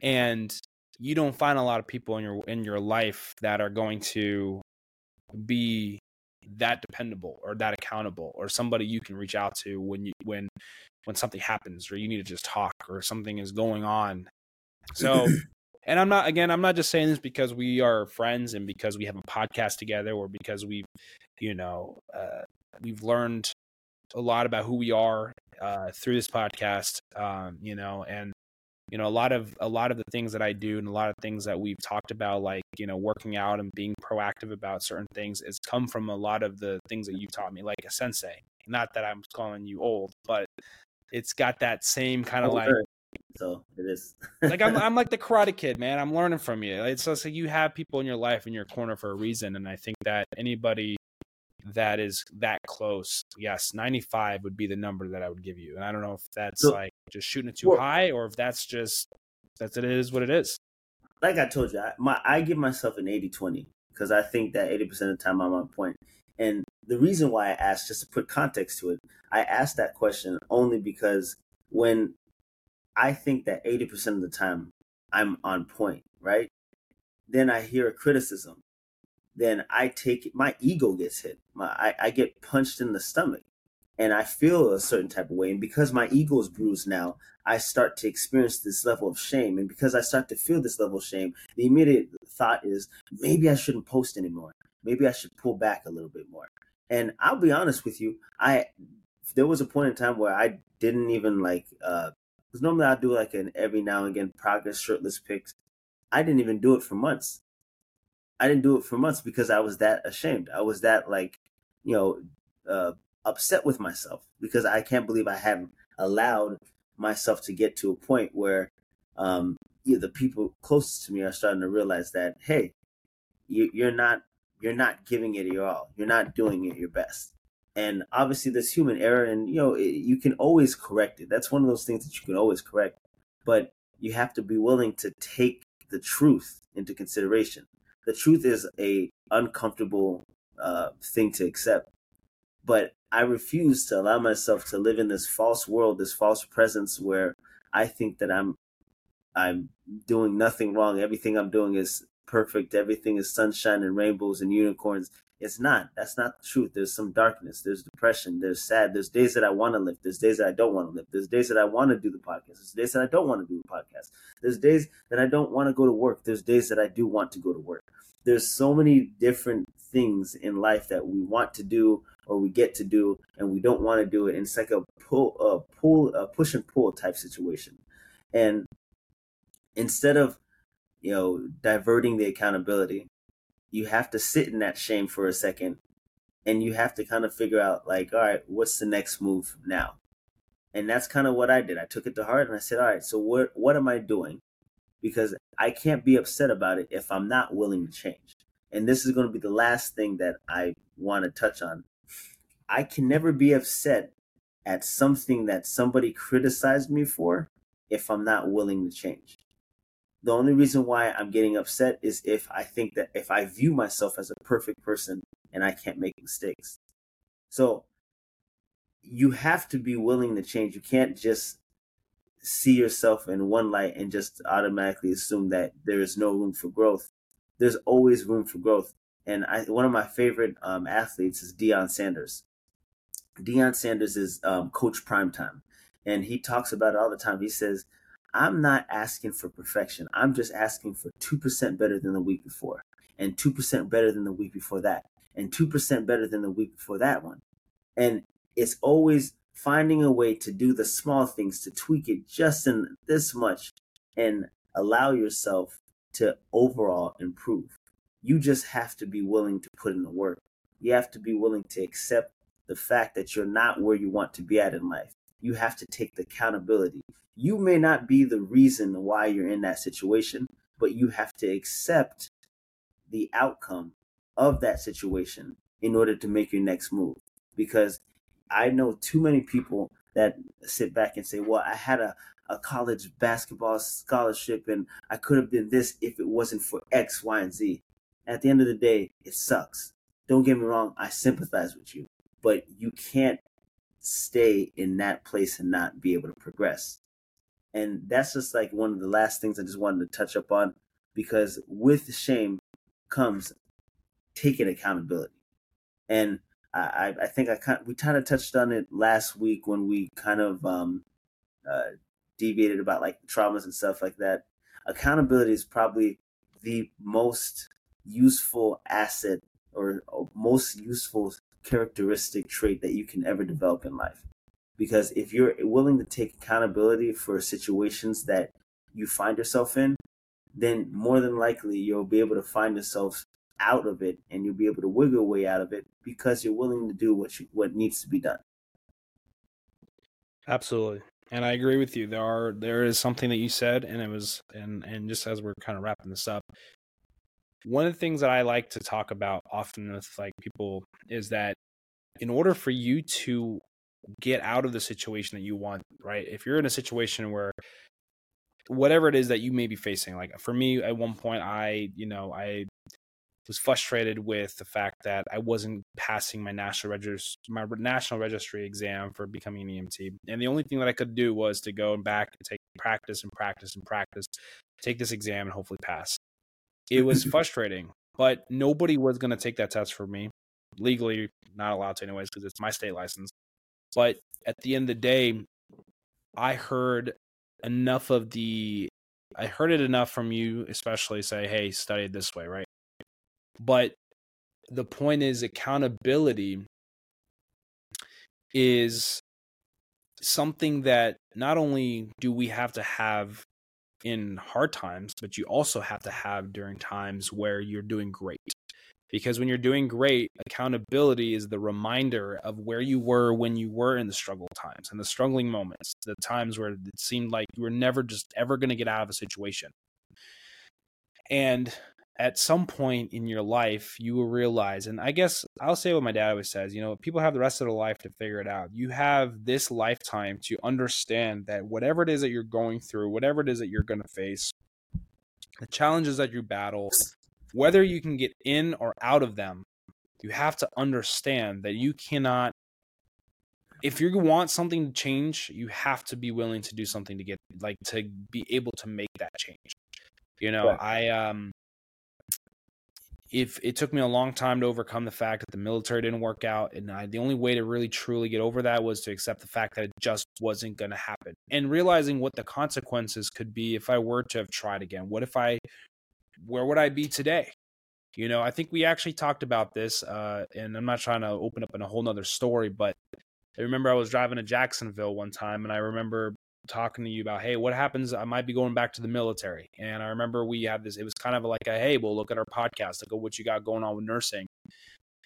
and you don't find a lot of people in your in your life that are going to be that dependable or that accountable or somebody you can reach out to when you when when something happens or you need to just talk or something is going on so and i'm not again i'm not just saying this because we are friends and because we have a podcast together or because we've you know, uh, we've learned a lot about who we are uh, through this podcast. Um, you know, and you know a lot of a lot of the things that I do and a lot of things that we've talked about, like you know, working out and being proactive about certain things, has come from a lot of the things that you've taught me, like a sensei. Not that I'm calling you old, but it's got that same kind of like so it is like I'm I'm like the Karate Kid, man. I'm learning from you. It's just like you have people in your life in your corner for a reason, and I think that anybody that is that close, yes, 95 would be the number that I would give you. And I don't know if that's so, like just shooting it too well, high or if that's just that's it is what it is. Like I told you, I, my I give myself an 80-20 because I think that 80% of the time I'm on point. And the reason why I asked, just to put context to it, I asked that question only because when I think that 80% of the time I'm on point, right? Then I hear a criticism then I take it my ego gets hit. My I, I get punched in the stomach and I feel a certain type of way. And because my ego is bruised now, I start to experience this level of shame. And because I start to feel this level of shame, the immediate thought is maybe I shouldn't post anymore. Maybe I should pull back a little bit more. And I'll be honest with you, I there was a point in time where I didn't even like uh because normally I do like an every now and again progress shirtless pics. I didn't even do it for months. I didn't do it for months because I was that ashamed. I was that like, you know, uh, upset with myself because I can't believe I hadn't allowed myself to get to a point where um, you know, the people closest to me are starting to realize that hey, you, you're not you're not giving it your all. You're not doing it your best. And obviously, there's human error, and you know you can always correct it. That's one of those things that you can always correct, but you have to be willing to take the truth into consideration the truth is a uncomfortable uh, thing to accept. But I refuse to allow myself to live in this false world, this false presence where I think that I'm I'm doing nothing wrong. Everything I'm doing is perfect. Everything is sunshine and rainbows and unicorns. It's not. That's not the truth. There's some darkness. There's depression. There's sad. There's days that I want to live. There's days that I don't want to live. There's days that I want to do the podcast. There's days that I don't want to do the podcast. There's days that I don't want to go to work. There's days that I do want to go to work. There's so many different things in life that we want to do or we get to do and we don't want to do it. And it's like a pull, a pull, a push and pull type situation. And instead of, you know, diverting the accountability, you have to sit in that shame for a second and you have to kind of figure out like all right what's the next move now? And that's kind of what i did. I took it to heart and i said all right so what what am i doing? Because i can't be upset about it if i'm not willing to change. And this is going to be the last thing that i want to touch on. I can never be upset at something that somebody criticized me for if i'm not willing to change the only reason why I'm getting upset is if I think that if I view myself as a perfect person and I can't make mistakes. So you have to be willing to change. You can't just see yourself in one light and just automatically assume that there is no room for growth. There's always room for growth. And I, one of my favorite um, athletes is Deion Sanders. Deion Sanders is um, Coach Primetime, and he talks about it all the time. He says, "I'm not asking for perfection. I'm just asking for two percent better than the week before, and two percent better than the week before that, and two percent better than the week before that one." And it's always finding a way to do the small things to tweak it just in this much, and allow yourself to overall improve. You just have to be willing to put in the work. You have to be willing to accept the fact that you're not where you want to be at in life. You have to take the accountability. You may not be the reason why you're in that situation, but you have to accept the outcome of that situation in order to make your next move. Because I know too many people that sit back and say, Well, I had a, a college basketball scholarship and I could have been this if it wasn't for X, Y, and Z. At the end of the day, it sucks. Don't get me wrong, I sympathize with you but you can't stay in that place and not be able to progress. And that's just like one of the last things I just wanted to touch up on because with shame comes taking accountability. And I, I think I kind of, we kind of touched on it last week when we kind of um, uh, deviated about like traumas and stuff like that. Accountability is probably the most useful asset or, or most useful characteristic trait that you can ever develop in life. Because if you're willing to take accountability for situations that you find yourself in, then more than likely you'll be able to find yourself out of it and you'll be able to wiggle your way out of it because you're willing to do what you, what needs to be done. Absolutely. And I agree with you. There are there is something that you said and it was and and just as we're kind of wrapping this up, one of the things that I like to talk about often with like people is that in order for you to get out of the situation that you want, right? If you're in a situation where whatever it is that you may be facing, like for me at one point I, you know, I was frustrated with the fact that I wasn't passing my national register my national registry exam for becoming an EMT. And the only thing that I could do was to go back and take practice and practice and practice, take this exam and hopefully pass. It was frustrating, but nobody was going to take that test for me. Legally, not allowed to, anyways, because it's my state license. But at the end of the day, I heard enough of the, I heard it enough from you, especially say, hey, study it this way, right? But the point is, accountability is something that not only do we have to have in hard times, but you also have to have during times where you're doing great. Because when you're doing great, accountability is the reminder of where you were when you were in the struggle times and the struggling moments, the times where it seemed like you were never just ever going to get out of a situation. And at some point in your life, you will realize, and I guess I'll say what my dad always says, you know, people have the rest of their life to figure it out. You have this lifetime to understand that whatever it is that you're going through, whatever it is that you're going to face, the challenges that you battle, whether you can get in or out of them, you have to understand that you cannot if you want something to change, you have to be willing to do something to get like to be able to make that change. You know, right. I um if it took me a long time to overcome the fact that the military didn't work out and I, the only way to really truly get over that was to accept the fact that it just wasn't going to happen. And realizing what the consequences could be if i were to have tried again. What if i where would i be today? You know i think we actually talked about this uh, and i'm not trying to open up in a whole nother story but i remember i was driving to jacksonville one time and i remember talking to you about, hey, what happens? I might be going back to the military. And I remember we had this, it was kind of like a, hey, well, look at our podcast, look at what you got going on with nursing.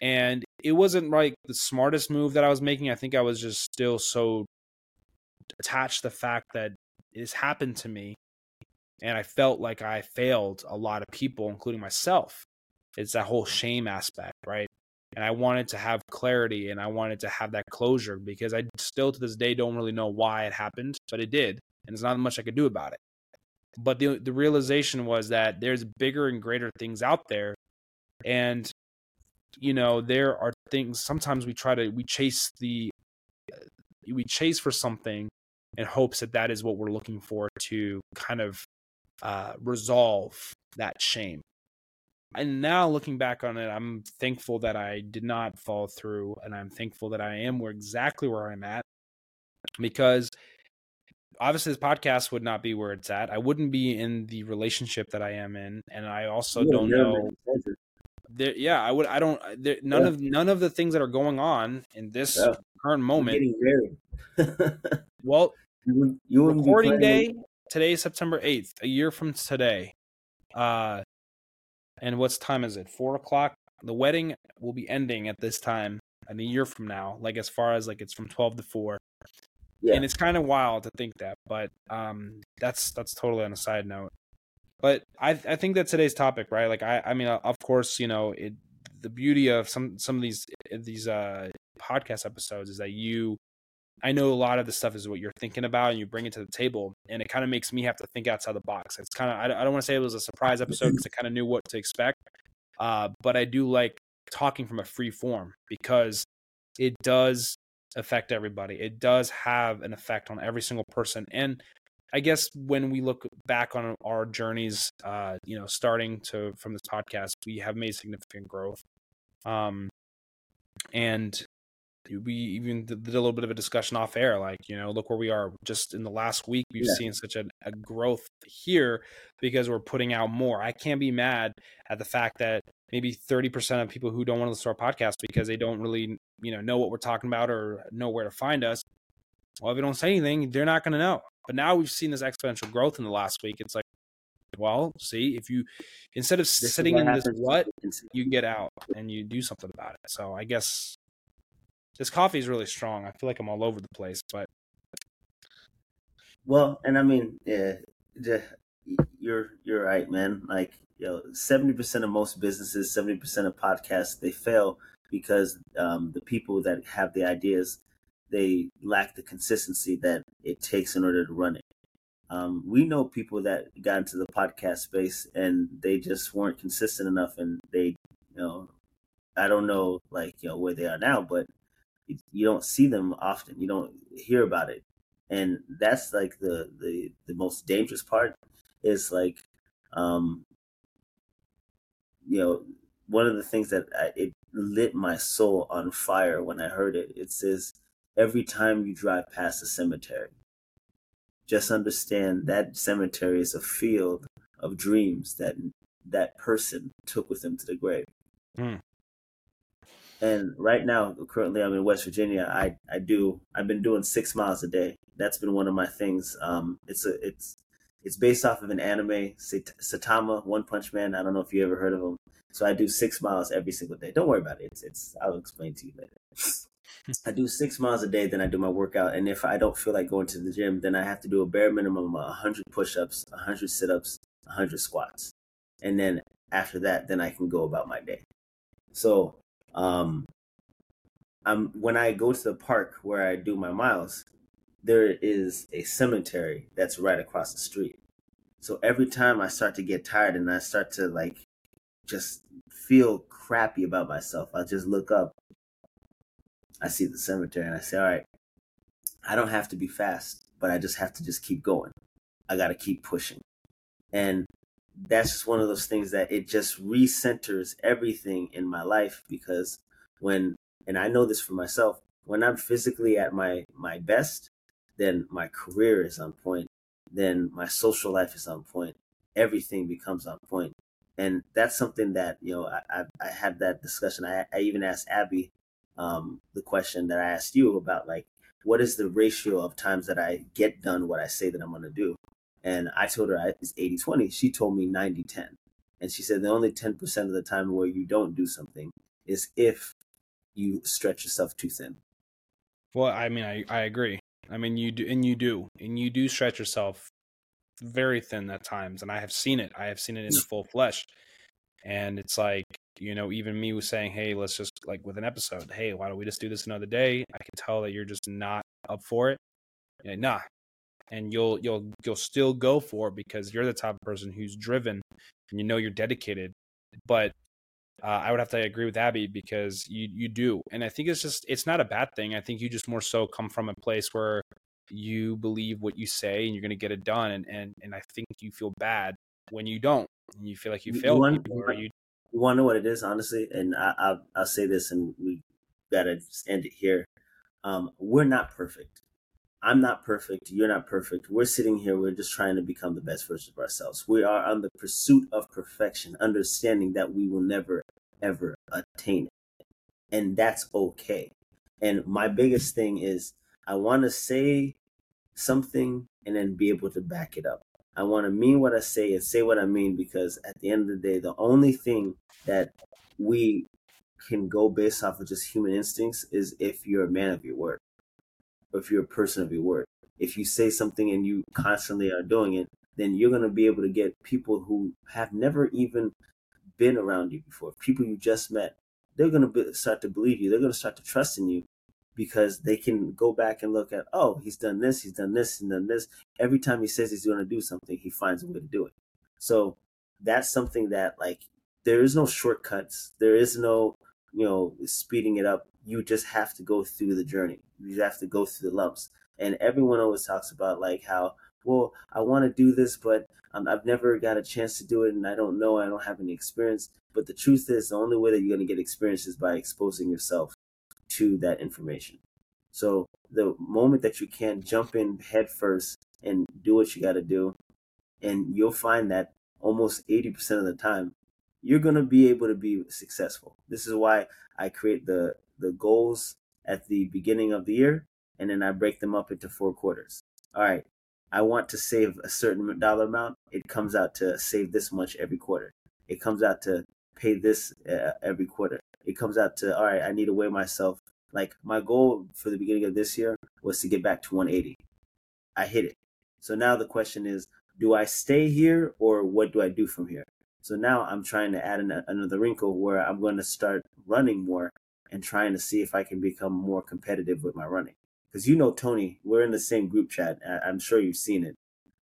And it wasn't like the smartest move that I was making. I think I was just still so attached to the fact that it has happened to me. And I felt like I failed a lot of people, including myself. It's that whole shame aspect, right? And I wanted to have clarity and I wanted to have that closure because I still to this day don't really know why it happened, but it did, and there's not much I could do about it. But the the realization was that there's bigger and greater things out there, and you know there are things. Sometimes we try to we chase the we chase for something in hopes that that is what we're looking for to kind of uh, resolve that shame and now looking back on it, I'm thankful that I did not fall through, and I'm thankful that I am where exactly where I'm at because obviously this podcast would not be where it's at. I wouldn't be in the relationship that I am in, and I also You don't know. There, yeah, I would. I don't. There, none Yeah. of none of the things that are going on in this Yeah. current moment. Well, you wouldn't, you wouldn't recording day today is September eighth, a year from today. Uh, and what's time is it? Four o'clock. The wedding will be ending at this time, and a year from now. Like as far as like it's from twelve to four. Yeah. and it's kind of wild to think that but um that's that's totally on a side note but i i think that today's topic right like i i mean of course you know it the beauty of some some of these these uh podcast episodes is that you i know a lot of the stuff is what you're thinking about and you bring it to the table and it kind of makes me have to think outside the box it's kind of i, I don't want to say it was a surprise episode because i kind of knew what to expect uh but i do like talking from a free form because it does affect everybody. It does have an effect on every single person. And I guess when we look back on our journeys, uh, you know, starting to from this podcast, we have made significant growth. Um, and we even did a little bit of a discussion off air, like you know, look where we are. Just in the last week, we've Yeah. seen such a, a growth here because we're putting out more. I can't be mad at the fact that maybe 30% of people who don't want to listen to our podcast because they don't really you know know what we're talking about or know where to find us well if we don't say anything they're not going to know but now we've seen this exponential growth in the last week it's like well see if you instead of This sitting in this happens what you get out and you do something about it so i guess this coffee is really strong i feel like i'm all over the place but Well, and I mean, yeah, you're you're right, man. Like, you know, seventy percent of most businesses, seventy percent of podcasts, they fail because um, the people that have the ideas, they lack the consistency that it takes in order to run it. Um, we know people that got into the podcast space and they just weren't consistent enough, and they, you know, I don't know, like you know where they are now, but you, don't see them often. You don't hear about it and that's like the the the most dangerous part is like um you know one of the things that I, it lit my soul on fire when i heard it it says every time you drive past a cemetery just understand that cemetery is a field of dreams that that person took with them to the grave Hmm. And right now currently i'm in west virginia. I i do i've been doing six miles a day. That's been one of my things. Um it's a it's it's based off of an anime Saitama one punch man. I don't know if you ever heard of him. So i do six miles every single day. Don't worry about it. It's it's i'll explain to you later. I do six miles a day then i do my workout. And if i don't feel like going to the gym then i have to do a bare minimum of 100 push-ups 100 sit-ups 100 squats. And then after that then i can go about my day. So um I'm when I go to the park where I do my miles, there is a cemetery that's right across the street. So every time I start to get tired and I start to like just feel crappy about myself, I just look up. I see the cemetery and I say, "All right, I don't have to be fast, but I just have to just keep going. I got to keep pushing." And that's just one of those things that it just recenters everything in my life because when and I know this for myself, when I'm physically at my my best, then my career is on point, then my social life is on point, everything becomes on point, and that's something that you know I I, I had that discussion. I I even asked Abby um, the question that I asked you about like what is the ratio of times that I get done what I say that I'm going to do, and I told her I- it's 80-20. She told me 90-10. and she said the only 10% of the time where you don't do something is if you stretch yourself too thin. well i mean i i agree i mean you do and you do and you do stretch yourself very thin at times and i have seen it i have seen it in full flesh and it's like you know even me was saying hey let's just like with an episode hey why don't we just do this another day i can tell that you're just not up for it like, nah and you'll you'll you'll still go for it because you're the type of person who's driven and you know you're dedicated but uh, I would have to agree with Abby because you you do, and I think it's just it's not a bad thing. I think you just more so come from a place where you believe what you say and you're going to get it done, and and and I think you feel bad when you don't, and you feel like you You- failed you un- you want to know what it is, honestly, and I, I'll, I'll say this, and we gotta just end it here. Um, we're not perfect. I'm not perfect. You're not perfect. We're sitting here. We're just trying to become the best version of ourselves. We are on the pursuit of perfection, understanding that we will never, ever attain it. And that's okay. And my biggest thing is I want to say something and then be able to back it up. I want to mean what I say and say what I mean because at the end of the day, the only thing that we can go based off of just human instincts is if you're a man of your word or if you're a person of your word. If you say something and you constantly are doing it, then you're going to be able to get people who have never even been around you before, people you just met. They're going to start to believe you. They're going to start to trust in you because they can go back and look at, oh, he's done this, he's done this, he's done this. Every time he says he's going to do something, he finds a way to do it. So that's something that, like, there is no shortcuts. There is no, you know, speeding it up. You just have to go through the journey. You have to go through the lumps. And everyone always talks about, like, how, well, I want to do this, but um, I've never got a chance to do it and I don't know, I don't have any experience. But the truth is, the only way that you're going to get experience is by exposing yourself to that information. So the moment that you can jump in head first and do what you got to do, and you'll find that almost 80% of the time, you're going to be able to be successful. This is why I create the, the goals at the beginning of the year, and then I break them up into four quarters. All right, I want to save a certain dollar amount. It comes out to save this much every quarter. It comes out to pay this uh, every quarter it comes out to all right i need to weigh myself like my goal for the beginning of this year was to get back to 180 i hit it so now the question is do i stay here or what do i do from here so now i'm trying to add an, another wrinkle where i'm going to start running more and trying to see if i can become more competitive with my running because you know tony we're in the same group chat i'm sure you've seen it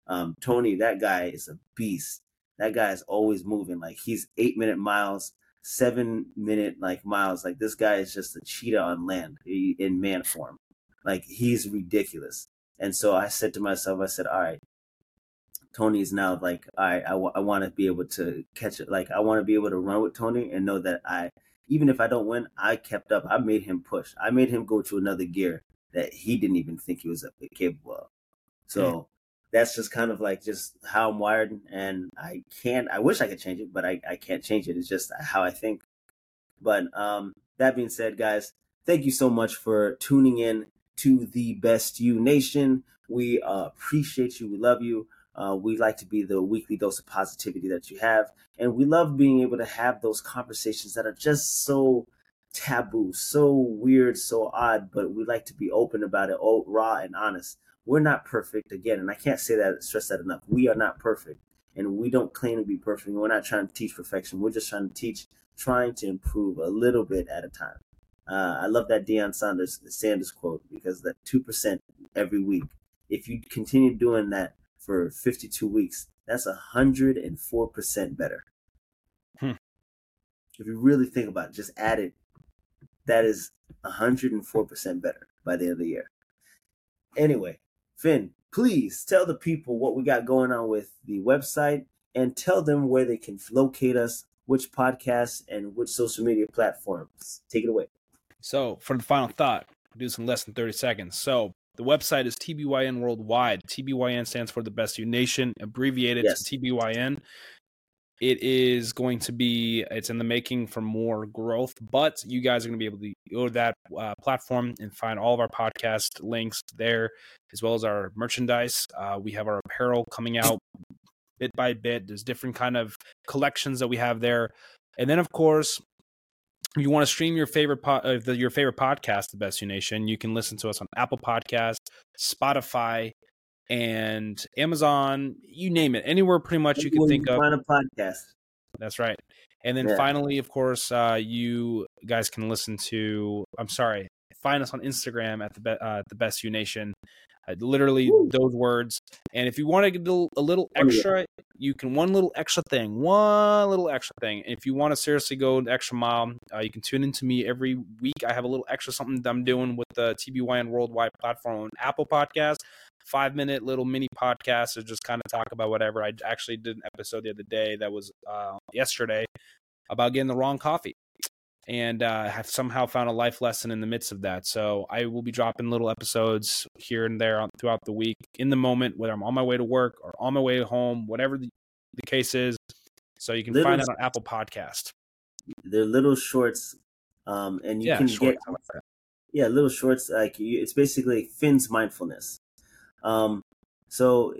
um, tony that guy is a beast that guy is always moving like he's eight minute miles seven minute like miles. Like this guy is just a cheetah on land in man form. Like he's ridiculous. And so I said to myself, I said, all right, Tony's now like, right, I, w- I want to be able to catch it. Like I want to be able to run with Tony and know that I, even if I don't win, I kept up. I made him push. I made him go to another gear that he didn't even think he was capable of. So that's just kind of like just how I'm wired, and I can't. I wish I could change it, but I, I can't change it. It's just how I think. But um, that being said, guys, thank you so much for tuning in to the Best You Nation. We uh, appreciate you. We love you. Uh, we like to be the weekly dose of positivity that you have, and we love being able to have those conversations that are just so taboo, so weird, so odd, but we like to be open about it, oh, raw and honest we're not perfect again, and I can't say that stress that enough. We are not perfect, and we don't claim to be perfect. We're not trying to teach perfection. We're just trying to teach, trying to improve a little bit at a time. Uh, I love that Deion Sanders Sanders quote because that two percent every week. If you continue doing that for 52 weeks, that's hundred and four percent better. Hmm. If you really think about it, just add it. That is hundred and four percent better by the end of the year. Anyway, Finn, please tell the people what we got going on with the website and tell them where they can locate us, which podcasts, and which social media platforms. Take it away. So, for the final thought, do this in less than 30 seconds. So, the website is TBYN Worldwide. TBYN stands for the Best You Nation, abbreviated yes. to TBYN. It is going to be, it's in the making for more growth, but you guys are going to be able to go to that uh, platform and find all of our podcast links there, as well as our merchandise. Uh, we have our apparel coming out bit by bit. There's different kind of collections that we have there. And then, of course, if you want to stream your favorite po- uh, the, your favorite podcast, The Best You Nation, you can listen to us on Apple Podcast, Spotify, and Amazon, you name it, anywhere pretty much you can think of. Find a podcast. That's right. And then yeah. finally, of course, uh, you guys can listen to. I'm sorry, find us on Instagram at the be- uh, the Best You Nation. Uh, literally Woo. those words. And if you want to get a little extra, you can one little extra thing, one little extra thing. And if you want to seriously go the extra mile, uh, you can tune into me every week. I have a little extra something that I'm doing with the TBYN Worldwide platform on Apple Podcast five minute little mini podcast to just kind of talk about whatever. I actually did an episode the other day that was uh, yesterday about getting the wrong coffee and uh, have somehow found a life lesson in the midst of that. So I will be dropping little episodes here and there throughout the week in the moment, whether I'm on my way to work or on my way home, whatever the, the case is. So you can little, find it on Apple Podcast. They're little shorts, um, and you yeah, can shorts, get like yeah, little shorts. Like it's basically Finn's mindfulness. Um, so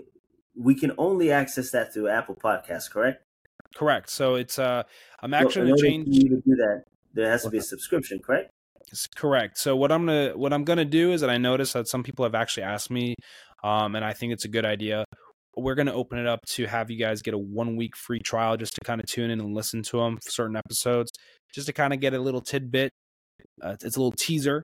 we can only access that through Apple Podcast, correct? Correct. So it's uh, I'm actually going to change. to do that, there has to be a subscription, correct? It's correct. So what I'm gonna what I'm gonna do is that I noticed that some people have actually asked me, um, and I think it's a good idea. We're gonna open it up to have you guys get a one week free trial just to kind of tune in and listen to them for certain episodes, just to kind of get a little tidbit. Uh, it's a little teaser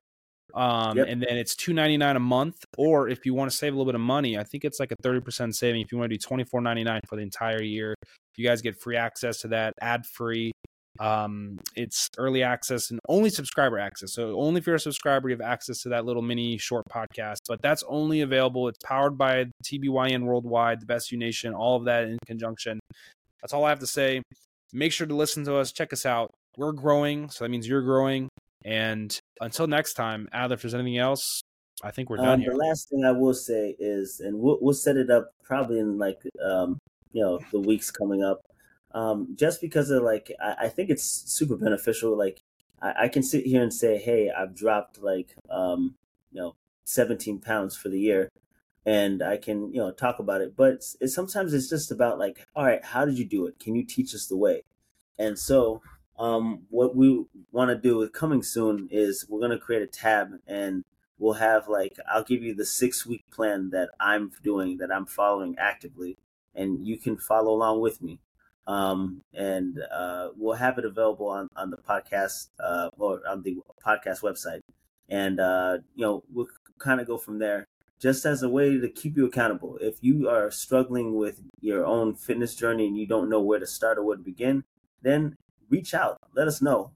um, yep. and then it's two ninety nine a month. Or if you want to save a little bit of money, I think it's like a thirty percent saving. If you want to do twenty four ninety nine for the entire year, you guys get free access to that, ad free. Um, it's early access and only subscriber access. So only if you're a subscriber, you have access to that little mini short podcast. But that's only available. It's powered by TBYN Worldwide, the Best You Nation, all of that in conjunction. That's all I have to say. Make sure to listen to us. Check us out. We're growing, so that means you're growing. And until next time, Adler, if there's anything else, I think we're done um, here. The last thing I will say is, and we'll, we'll set it up probably in like um, you know the weeks coming up um, just because of like I, I, think it's super beneficial. Like I, I, can sit here and say, hey, I've dropped like um, you know 17 pounds for the year, and I can you know talk about it. But it's, it's, sometimes it's just about like, all right, how did you do it? Can you teach us the way? And so um, what we want to do with coming soon is we're gonna create a tab and we'll have like I'll give you the six week plan that I'm doing that I'm following actively and you can follow along with me um, and uh, we'll have it available on, on the podcast uh, or on the podcast website. And uh, you know, we'll kind of go from there, just as a way to keep you accountable. If you are struggling with your own fitness journey and you don't know where to start or where to begin, then reach out. Let us know.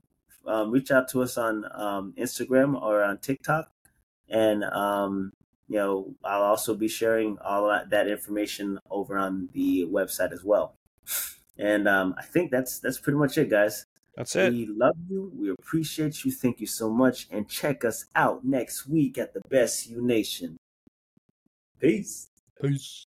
Um, reach out to us on um, Instagram or on TikTok, and um, you know, I'll also be sharing all that information over on the website as well. And um, I think that's that's pretty much it, guys. That's it. We love you. We appreciate you. Thank you so much. And check us out next week at the Best You Nation. Peace. Peace.